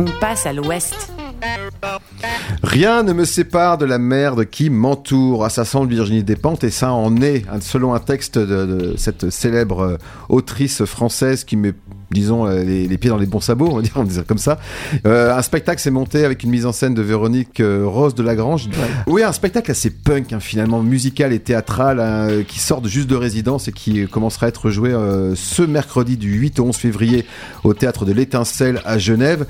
On passe à l'ouest. Rien ne me sépare de la merde qui m'entoure. Assassin de Virginie Despentes, et ça en est, selon un texte de, cette célèbre euh, autrice française qui met, disons, euh, les, pieds dans les bons sabots, on va dire, on comme ça. Euh, un spectacle s'est monté avec une mise en scène de Véronique Rose de Lagrange. Oui, un spectacle assez punk, hein, finalement, musical et théâtral, hein, qui sort de juste de résidence et qui commencera à être joué ce mercredi du 8 au 11 février au théâtre de l'Étincelle à Genève.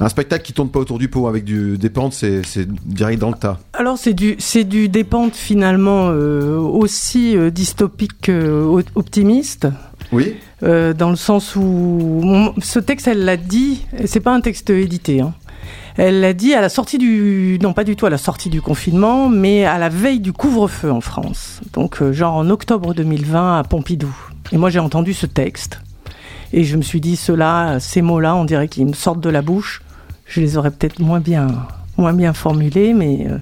Un spectacle qui tourne pas autour du pot avec du dépente, c'est direct dans le tas. Alors c'est du c'est du dépente finalement euh, aussi euh, dystopique euh, optimiste. Oui. dans le sens où ce texte, elle l'a dit, c'est pas un texte édité. Hein. Elle l'a dit à la sortie du, non pas du tout à la sortie du confinement, mais à la veille du couvre-feu en France. Donc genre en octobre 2020 à Pompidou. Et moi j'ai entendu ce texte et je me suis dit cela, ces mots-là, on dirait qu'ils me sortent de la bouche je les aurais peut-être moins bien, moins bien formulés, mais euh,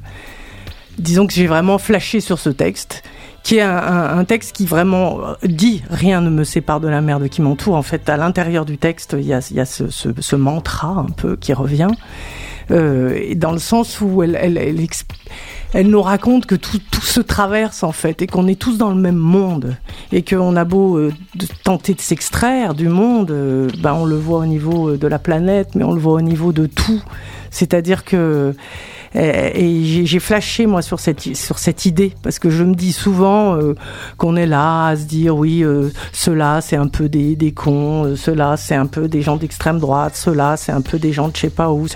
disons que j'ai vraiment flashé sur ce texte, qui est un, texte qui vraiment dit rien ne me sépare de la merde qui m'entoure. En fait, à l'intérieur du texte, il y a, y a ce, ce, mantra un peu qui revient, euh, dans le sens où elle, elle, elle, elle nous raconte que tout, se traverse en fait et qu'on est tous dans le même monde et qu'on a beau euh, tenter de s'extraire du monde, ben on le voit au niveau euh, de la planète, mais on le voit au niveau de tout. C'est-à-dire que et j'ai flashé moi sur cette sur cette idée parce que je me dis souvent qu'on est là à se dire oui ceux-là c'est un peu des des cons ceux-là c'est un peu des gens d'extrême droite ceux-là c'est un peu des gens de je sais pas où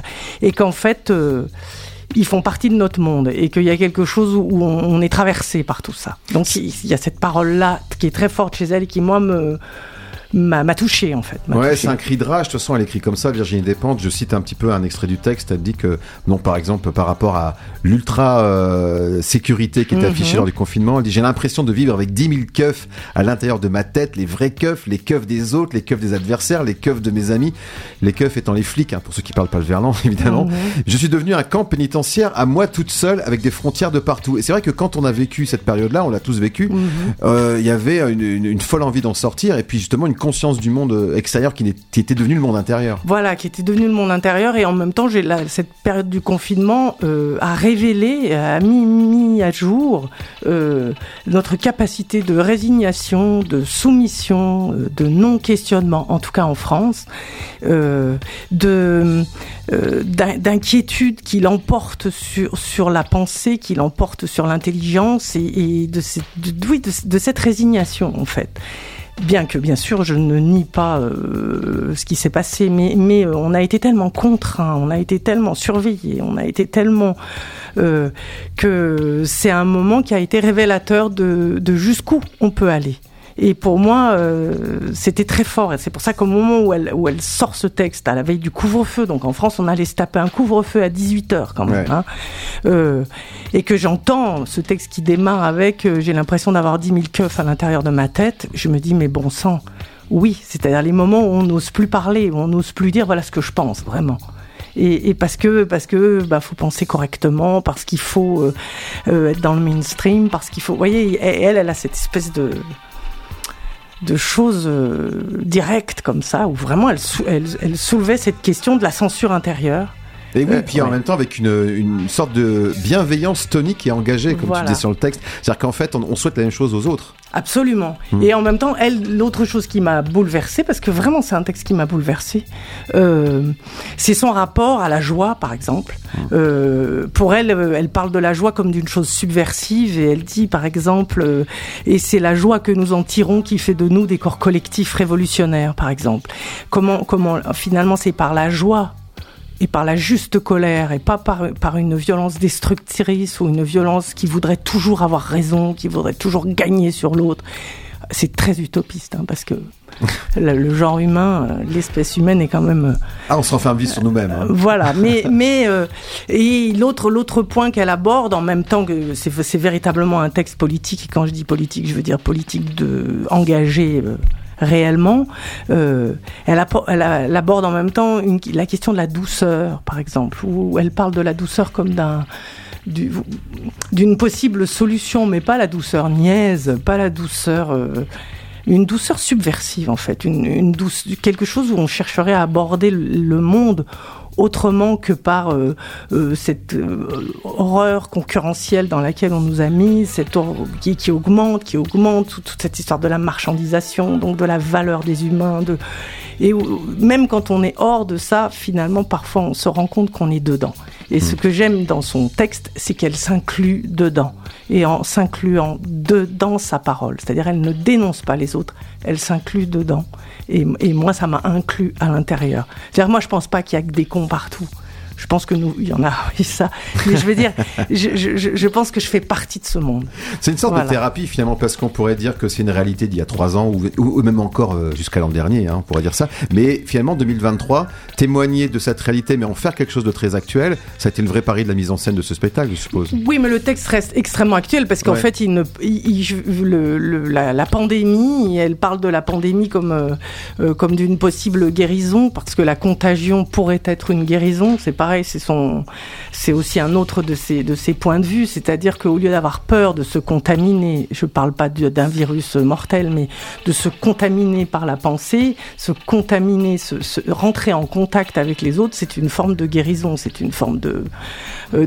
et qu'en fait ils font partie de notre monde et qu'il y a quelque chose où on, est traversé par tout ça. Donc il y a cette parole-là qui est très forte chez elle et qui, moi, me, m'a touché en fait. Ouais, c'est un cri de rage. De toute façon, elle écrit comme ça, Virginie Despentes. Je cite un petit peu un extrait du texte. Elle dit que, non, par exemple, par rapport à l'ultra euh, sécurité qui est affichée mhm. lors du confinement, elle dit J'ai l'impression de vivre avec 10 000 keufs à l'intérieur de ma tête, les vrais keufs, les keufs des autres, les keufs des adversaires, les keufs de mes amis, les keufs étant les flics, hein, pour ceux qui parlent pas le verlan, évidemment. Mhm. Je suis devenu un camp pénitentiaire à moi toute seule avec des frontières de partout. Et c'est vrai que quand on a vécu cette période-là, on l'a tous vécu, mhm. euh, il y avait une, une, une folle envie d'en sortir et puis justement une conscience du monde euh, extérieur qui, était devenu le monde intérieur. Voilà, qui était devenu le monde intérieur et en même temps, j'ai cette période du confinement euh, a révélé, a mis, à jour euh, notre capacité de résignation, de soumission, de non-questionnement, en tout cas en France, de d'inquiétude qui l'emporte sur sur la pensée, qui l'emporte sur l'intelligence et, de, cette, de cette résignation en fait. Bien que, bien sûr, je ne nie pas euh, ce qui s'est passé, mais, euh, on a été tellement contraints, on a été tellement surveillés, on a été tellement euh, que c'est un moment qui a été révélateur de, de jusqu'où on peut aller. Et pour moi, euh, c'était très fort. Et c'est pour ça qu'au moment où elle, où elle sort ce texte, à la veille du couvre-feu, donc en France, on allait se taper un couvre-feu à 18h quand même, hein, euh, et que j'entends ce texte qui démarre avec euh, j'ai l'impression d'avoir 10 000 keufs à l'intérieur de ma tête, je me dis mais bon sang, oui, c'est-à-dire les moments où on n'ose plus parler, où on n'ose plus dire voilà ce que je pense, vraiment. Et, et, parce que parce que bah faut penser correctement, parce qu'il faut euh, euh, être dans le mainstream, parce qu'il faut, vous voyez, elle, elle a cette espèce de de choses euh, directes comme ça, où vraiment elle, elle, elle soulevait cette question de la censure intérieure et oui, puis en même temps avec une, une, sorte de bienveillance tonique et engagée, comme tu disais sur le texte. C'est-à-dire qu'en fait, on, souhaite la même chose aux autres. Absolument. Hmm. Et en même temps, elle, l'autre chose qui m'a bouleversée, parce que vraiment c'est un texte qui m'a bouleversée, euh, c'est son rapport à la joie, par exemple. Hmm. Euh, pour elle, euh, elle parle de la joie comme d'une chose subversive, et elle dit, par exemple, et c'est la joie que nous en tirons qui fait de nous des corps collectifs révolutionnaires, par exemple. Comment, comment, finalement, c'est par la joie et par la juste colère et pas par, par une violence destructrice ou une violence qui voudrait toujours avoir raison, qui voudrait toujours gagner sur l'autre. C'est très utopiste hein, parce que le, genre humain, euh, l'espèce humaine est quand même. Euh, ah, on s'enferme vite sur nous-mêmes. Hein. Voilà, mais mais euh, et l'autre l'autre point qu'elle aborde en même temps que c'est véritablement un texte politique. Et quand je dis politique, je veux dire politique de engagé réellement. Euh, elle, aborde en même temps la question de la douceur, par exemple, où elle parle de la douceur comme d'un d'une possible solution, mais pas la douceur niaise, pas la douceur, euh, une douceur subversive en fait, quelque chose où on chercherait à aborder le monde autrement que par cette horreur concurrentielle dans laquelle on nous a mis, cette qui, qui augmente, qui augmente, toute, cette histoire de la marchandisation, donc de la valeur des humains, et même quand on est hors de ça, finalement, parfois on se rend compte qu'on est dedans. Et ce hmm. que j'aime dans son texte, c'est qu'elle s'inclut dedans. Et en s'incluant dedans sa parole. C'est-à-dire, elle ne dénonce pas les autres, elle s'inclut dedans. Et, et moi, ça m'a inclus à l'intérieur. C'est-à-dire, moi, je pense pas qu'il y a que des cons partout. Je pense que nous, il y en a, oui, ça. Mais je veux dire, je, je, je, pense que je fais partie de ce monde. C'est une sorte de thérapie finalement, parce qu'on pourrait dire que c'est une réalité d'il y a trois ans, ou, ou même encore euh, jusqu'à l'an dernier, hein, on pourrait dire ça. Mais finalement, 2023, témoigner de cette réalité, mais en faire quelque chose de très actuel, ça a été le vrai pari de la mise en scène de ce spectacle, je suppose. Oui, mais le texte reste extrêmement actuel, parce qu'en fait, il ne, il, le, le, la, la, pandémie, elle parle de la pandémie comme, euh, euh, comme d'une possible guérison, parce que la contagion pourrait être une guérison, c'est pas c'est son, c'est aussi un autre de ses, de ses points de vue, c'est-à-dire qu'au lieu d'avoir peur de se contaminer, je parle pas d'un virus mortel, mais de se contaminer par la pensée, se contaminer, se, rentrer en contact avec les autres, c'est une forme de guérison, c'est une forme de, euh,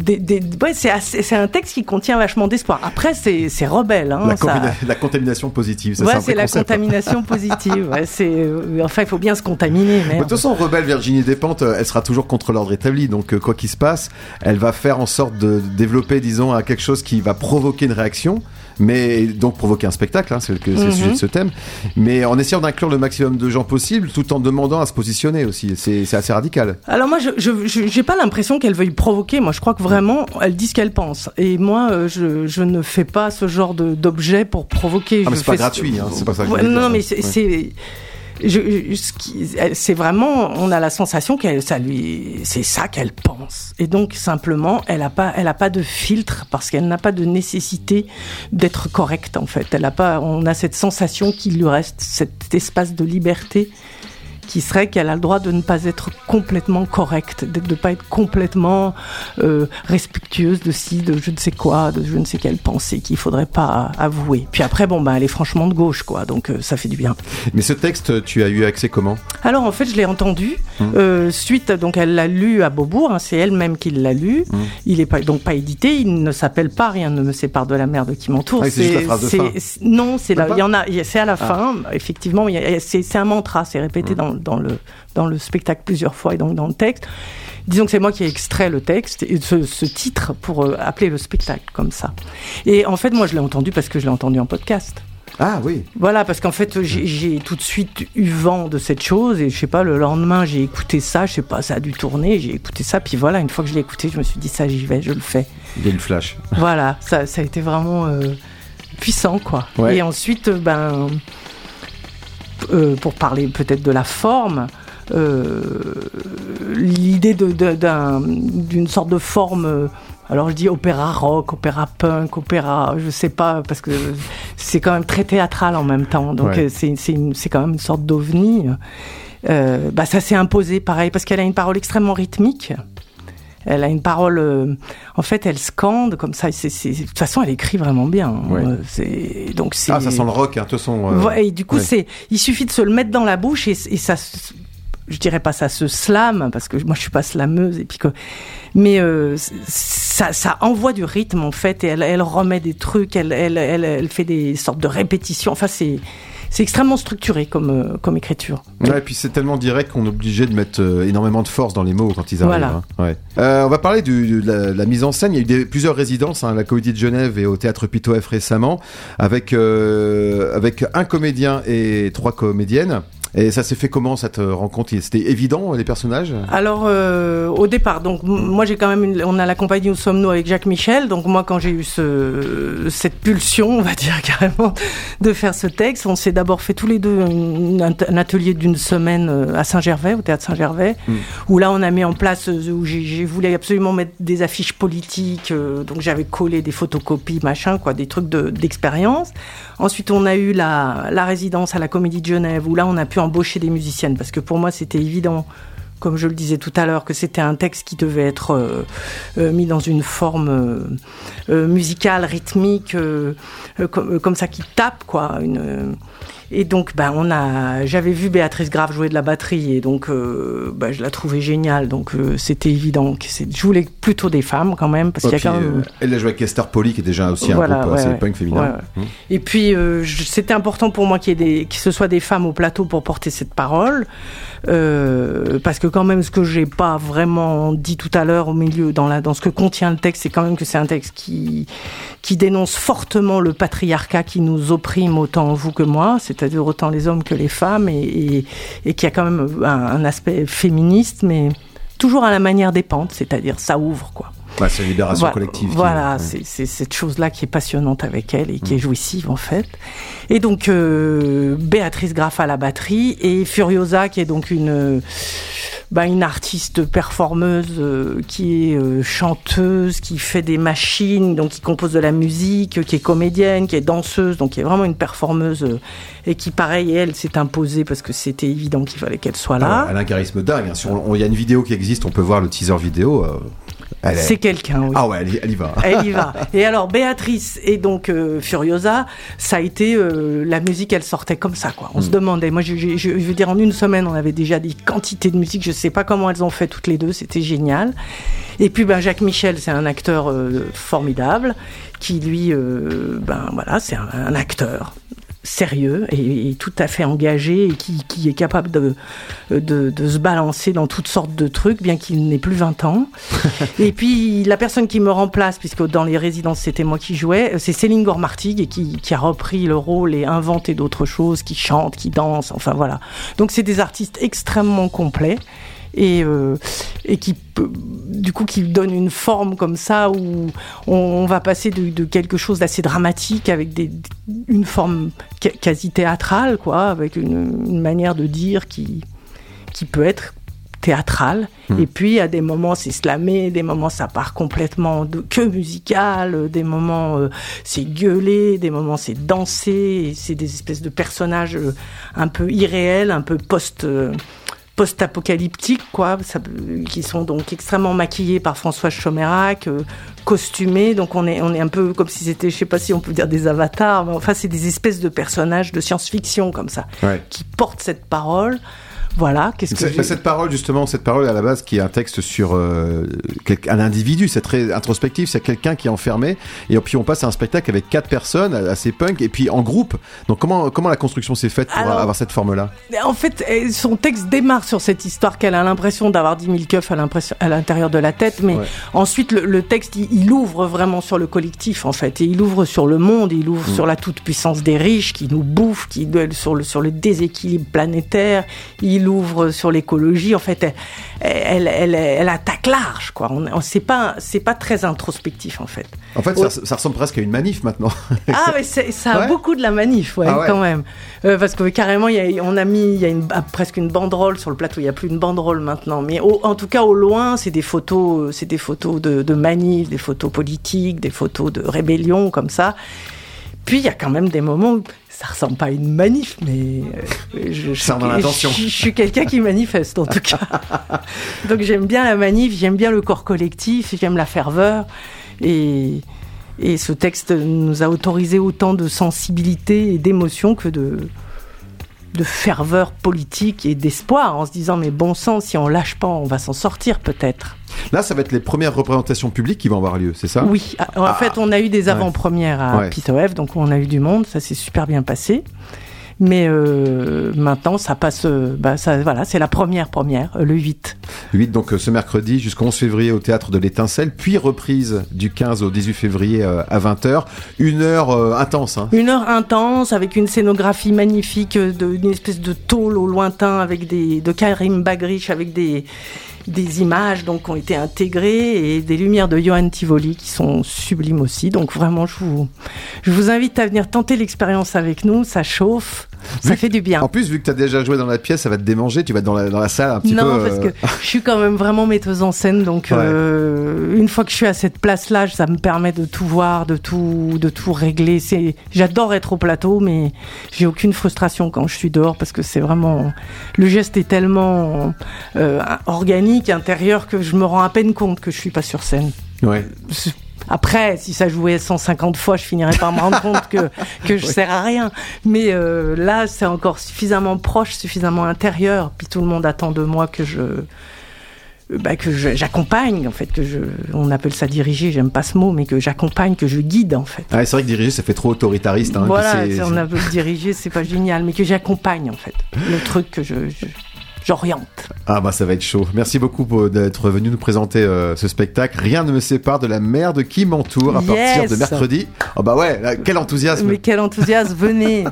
ouais, c'est un texte qui contient vachement d'espoir. Après, c'est rebelle. Hein, la, la, contamination positive, c'est ouais, c'est la contamination positive. Ouais, c'est euh, enfin, il faut bien se contaminer. De toute façon, rebelle Virginie Despentes, euh, elle sera toujours contre l'ordre établi. Donc, quoi qu'il se passe, elle va faire en sorte de développer, disons, quelque chose qui va provoquer une réaction mais donc provoquer un spectacle, hein, c'est le, le, sujet de ce thème, mais en essayant d'inclure le maximum de gens possible, tout en demandant à se positionner aussi. C'est assez radical. Alors moi, je n'ai pas l'impression qu'elle veuille provoquer. Moi, je crois que vraiment, elle dit ce qu'elle pense. Et moi, euh, je, je, ne fais pas ce genre d'objet pour provoquer. Ah, mais c'est pas gratuit, hein, c'est pas ça. Que non, mais c'est c'est vraiment, on a la sensation qu'elle, ça lui, c'est ça qu'elle pense. Et donc simplement, elle a pas, elle a pas de filtre parce qu'elle n'a pas de nécessité d'être correcte en fait. Elle a pas, on a cette sensation qu'il lui reste cet espace de liberté qui serait qu'elle a le droit de ne pas être complètement correcte, de ne pas être complètement euh, respectueuse de si, de je ne sais quoi, de je ne sais quelle pensée qu'il faudrait pas avouer. Puis après, bon, bah, elle est franchement de gauche, quoi, donc euh, ça fait du bien. Mais ce texte, tu as eu accès comment? Alors en fait, je l'ai entendu hum. euh, suite, donc elle l'a lu à Beaubourg, hein, c'est elle-même qui l'a lu. Hum. Il est pas, donc pas édité, il ne s'appelle pas Rien ne me sépare de la merde qui m'entoure. Ah, c'est juste la phrase de fin. Non, c'est il y en a, c'est à la ah. fin, effectivement, c'est un mantra, c'est répété hum. Dans dans le, dans le spectacle plusieurs fois et donc dans le texte. Disons que c'est moi qui ai extrait le texte et ce, ce titre pour euh, appeler le spectacle comme ça. Et en fait, moi, je l'ai entendu parce que je l'ai entendu en podcast. Ah oui. Voilà, parce qu'en fait, j'ai tout de suite eu vent de cette chose et je sais pas, le lendemain, j'ai écouté ça, je sais pas, ça a dû tourner, j'ai écouté ça, puis voilà, une fois que je l'ai écouté, je me suis dit, ça, j'y vais, je le fais. Il y a une flash. Voilà, ça, ça a été vraiment euh, puissant, quoi. Et ensuite, ben, euh, pour parler peut-être de la forme, euh, l'idée d'une sorte de forme. Euh, alors je dis opéra rock, opéra punk, opéra, je sais pas, parce que c'est quand même très théâtral en même temps. Donc c'est quand même une sorte d'ovni. bah ça s'est imposé pareil parce qu'elle a une parole extrêmement rythmique. Elle a une parole. Euh, en fait, elle scande comme ça. C'est, de toute façon, elle écrit vraiment bien. Euh, c'est donc c'est. Ah, ça sent le rock, hein, de toute façon. Euh, et du coup, c'est. Il suffit de se le mettre dans la bouche et, et ça. Je dirais pas ça se slame parce que moi je suis pas slameuse et puis que, mais ça, ça envoie du rythme en fait et elle, elle remet des trucs, elle, elle, elle, elle fait des sortes de répétitions. Enfin c'est c'est extrêmement structuré comme, euh, comme écriture. Ouais, et puis c'est tellement direct qu'on est obligé de mettre euh, énormément de force dans les mots quand ils arrivent. Voilà. Hein. Ouais. Euh, on va parler de, la, mise en scène. Il y a eu des, plusieurs résidences hein, à la Comédie de Genève et au Théâtre Pitof récemment, avec, avec un comédien et trois comédiennes. Et ça s'est fait comment cette euh, rencontre? C'était évident les personnages? Alors euh, au départ, donc moi j'ai quand même, une, on a la compagnie Où sommes-nous avec Jacques Michel. Donc moi quand j'ai eu ce, cette pulsion, on va dire carrément, de faire ce texte, on s'est d'abord fait tous les deux un, atelier d'une semaine euh, à Saint-Gervais, au théâtre Saint-Gervais, hmm. où là on a mis en place, où j'ai voulu absolument mettre des affiches politiques, donc j'avais collé des photocopies, machin, quoi, des trucs d'expérience. Ensuite on a eu la, la résidence à la Comédie de Genève, où là on a pu embaucher des musiciennes parce que pour moi c'était évident comme je le disais tout à l'heure, que c'était un texte qui devait être euh, euh, mis dans une forme euh, musicale, rythmique, comme, comme, ça qui tape, quoi. Une, et donc, ben, on a, j'avais vu Béatrice Grave jouer de la batterie et donc, euh, ben, je la trouvais géniale. Donc, euh, c'était évident que je voulais plutôt des femmes quand même parce qu'il y a quand même. Euh, elle a joué avec Esther Polly qui est déjà aussi un groupe assez punk féminin. Et puis, c'était important pour moi qu'il y ait des, que ce soit des femmes au plateau pour porter cette parole. Parce que quand même, ce que j'ai pas vraiment dit tout à l'heure au milieu, dans la, dans ce que contient le texte, c'est quand même que c'est un texte qui, qui dénonce fortement le patriarcat qui nous opprime autant vous que moi. C'est c'est-à-dire autant les hommes que les femmes, et, et, qui a quand même un, aspect féministe, mais toujours à la manière des pentes, c'est-à-dire ça ouvre, quoi. Bah, c'est une libération collective. Voilà, c'est cette chose-là qui est passionnante avec elle et qui est mm. jouissive en fait. Et donc euh, Béatrice Graff à la batterie et Furiosa qui est donc une bah, une artiste performeuse euh, qui est euh, chanteuse, qui fait des machines, donc qui compose de la musique, qui est comédienne, qui est danseuse, donc qui est vraiment une performeuse et qui, pareil, elle s'est imposée parce que c'était évident qu'il fallait qu'elle soit là. elle a un charisme dingue. Hein. Il y a une vidéo qui existe, on peut voir le teaser vidéo. C'est quelqu'un, oui. Ah ouais, elle, y va. Elle y va. Et alors, Béatrice et donc Furiosa, ça a été la musique, elle sortait comme ça, quoi. On se hmm. demandait. Moi, je, je, veux dire, en une semaine, on avait déjà des quantités de musique. Je sais pas comment elles ont fait toutes les deux, c'était génial. Et puis ben, Jacques Michel, c'est un acteur euh, formidable, qui lui, euh, ben voilà, c'est un, acteur sérieux et, tout à fait engagé et qui, est capable de, de, se balancer dans toutes sortes de trucs, bien qu'il n'ait plus 20 ans. et puis la personne qui me remplace, puisque dans les résidences c'était moi qui jouais, c'est Céline Gormartig qui, qui a repris le rôle et inventé d'autres choses, qui chante, qui danse, enfin voilà. Donc c'est des artistes extrêmement complets et, euh, et qui du coup qui donne une forme comme ça où on, va passer de, quelque chose d'assez dramatique avec des, une forme quasi théâtrale quoi avec une, manière de dire qui qui peut être théâtrale hmm. et puis à des moments c'est slamé des moments ça part complètement de que musical des moments euh, c'est gueuler des moments c'est danser c'est des espèces de personnages euh, un peu irréels un peu post post-apocalyptiques, quoi, qui sont donc extrêmement maquillés par François Chomérac, euh, costumés, donc on est, on est un peu comme si c'était, je sais pas si on peut dire des avatars, mais enfin c'est des espèces de personnages de science-fiction comme ça, qui portent cette parole. Voilà. Qu'est-ce que cette parole justement, cette parole à la base qui est un texte sur euh, un individu, c'est très introspectif, c'est quelqu'un qui est enfermé et puis on passe à un spectacle avec quatre personnes assez punk et puis en groupe. Donc comment comment la construction s'est faite pour avoir cette forme-là? En fait, eh, son texte démarre sur cette histoire qu'elle a l'impression d'avoir 10 000 keufs à l'intérieur de la tête, mais ensuite le, texte il, ouvre vraiment sur le collectif en fait et il ouvre sur le monde, il ouvre mm. sur la toute puissance des riches qui nous bouffent, qui sur le sur le déséquilibre planétaire. Il il ouvre sur l'écologie. En fait, elle, elle, attaque large, quoi. On, c'est pas, c'est pas très introspectif, en fait. En fait, ça, ressemble presque à une manif maintenant. ah, mais ça a beaucoup de la manif, ouais, ah quand même. Euh, parce que carrément, y on a mis, il y a une, ah, presque une banderole sur le plateau. Il y a plus une banderole maintenant, mais en tout cas, au loin, c'est des photos, c'est des photos de, de manif, des photos politiques, des photos de rébellion, comme ça. Puis il y a quand même des moments où ça ressemble pas à une manif, mais euh, je, je, je, suis quelqu'un qui manifeste en tout cas. Donc j'aime bien la manif, j'aime bien le corps collectif, j'aime la ferveur. Et, et ce texte nous a autorisé autant de sensibilité et d'émotion que de, de ferveur politique et d'espoir en se disant mais bon sang, si on lâche pas, on va s'en sortir peut-être. Là, ça va être les premières représentations publiques qui vont avoir lieu, c'est ça? Oui. En ah. fait, on a eu des avant-premières à ouais. donc on a eu du monde, ça s'est super bien passé. Mais euh, maintenant, ça passe. Euh, bah, ça, voilà, c'est la première première, euh, le 8. 8, donc ce mercredi jusqu'au 11 février au théâtre de l'Étincelle, puis reprise du 15 au 18 février à 20h. Une heure intense. Hein. Une heure intense avec une scénographie magnifique, de, une espèce de tôle au lointain avec des de Karim Bagrich avec des des images donc qui ont été intégrées et des lumières de Johan Tivoli qui sont sublimes aussi. Donc vraiment, je vous, je vous invite à venir tenter l'expérience avec nous. Ça chauffe. Ça fait du bien. En plus, vu que tu as déjà joué dans la pièce, ça va te démanger, tu vas dans la, dans la salle un petit non, peu. Non, parce euh, que je suis quand même vraiment metteuse en scène, donc Ouais. euh, une fois que je suis à cette place-là, ça me permet de tout voir, de tout, de tout régler. C'est, j'adore être au plateau, mais j'ai aucune frustration quand je suis dehors parce que c'est vraiment le geste est tellement euh, organique, intérieur que je me rends à peine compte que je suis pas sur scène. Ouais. Après, si ça jouait 150 fois, je finirais par me rendre compte que, que je sers à rien. Mais euh, là, c'est encore suffisamment proche, suffisamment intérieur. Puis tout le monde attend de moi que je, euh, bah, que j'accompagne, en fait, que je, on appelle ça diriger, j'aime pas ce mot, mais que j'accompagne, que je guide, en fait. Ouais, c'est vrai que diriger, ça fait trop autoritariste. Hein, voilà, on a diriger, c'est pas génial, mais que j'accompagne, en fait. Le truc que je, je- j'oriente. Ah bah ça va être chaud. Merci beaucoup d'être venu nous présenter euh, ce spectacle. Rien ne me sépare de la mer de qui m'entoure à partir de mercredi. Oh bah ouais, là, quel enthousiasme. Mais quel enthousiasme, venez.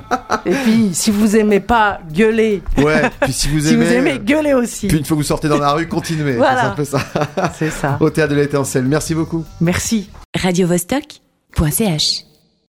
Et puis, si vous aimez pas, gueulez. Ouais, puis si vous Si aimez, vous aimez, gueulez aussi. puis une fois que vous sortez dans la rue, continuez. Voilà. C'est un peu ça. C'est ça. Au théâtre de l'étincelle. Merci beaucoup. Merci. radiovostok.ch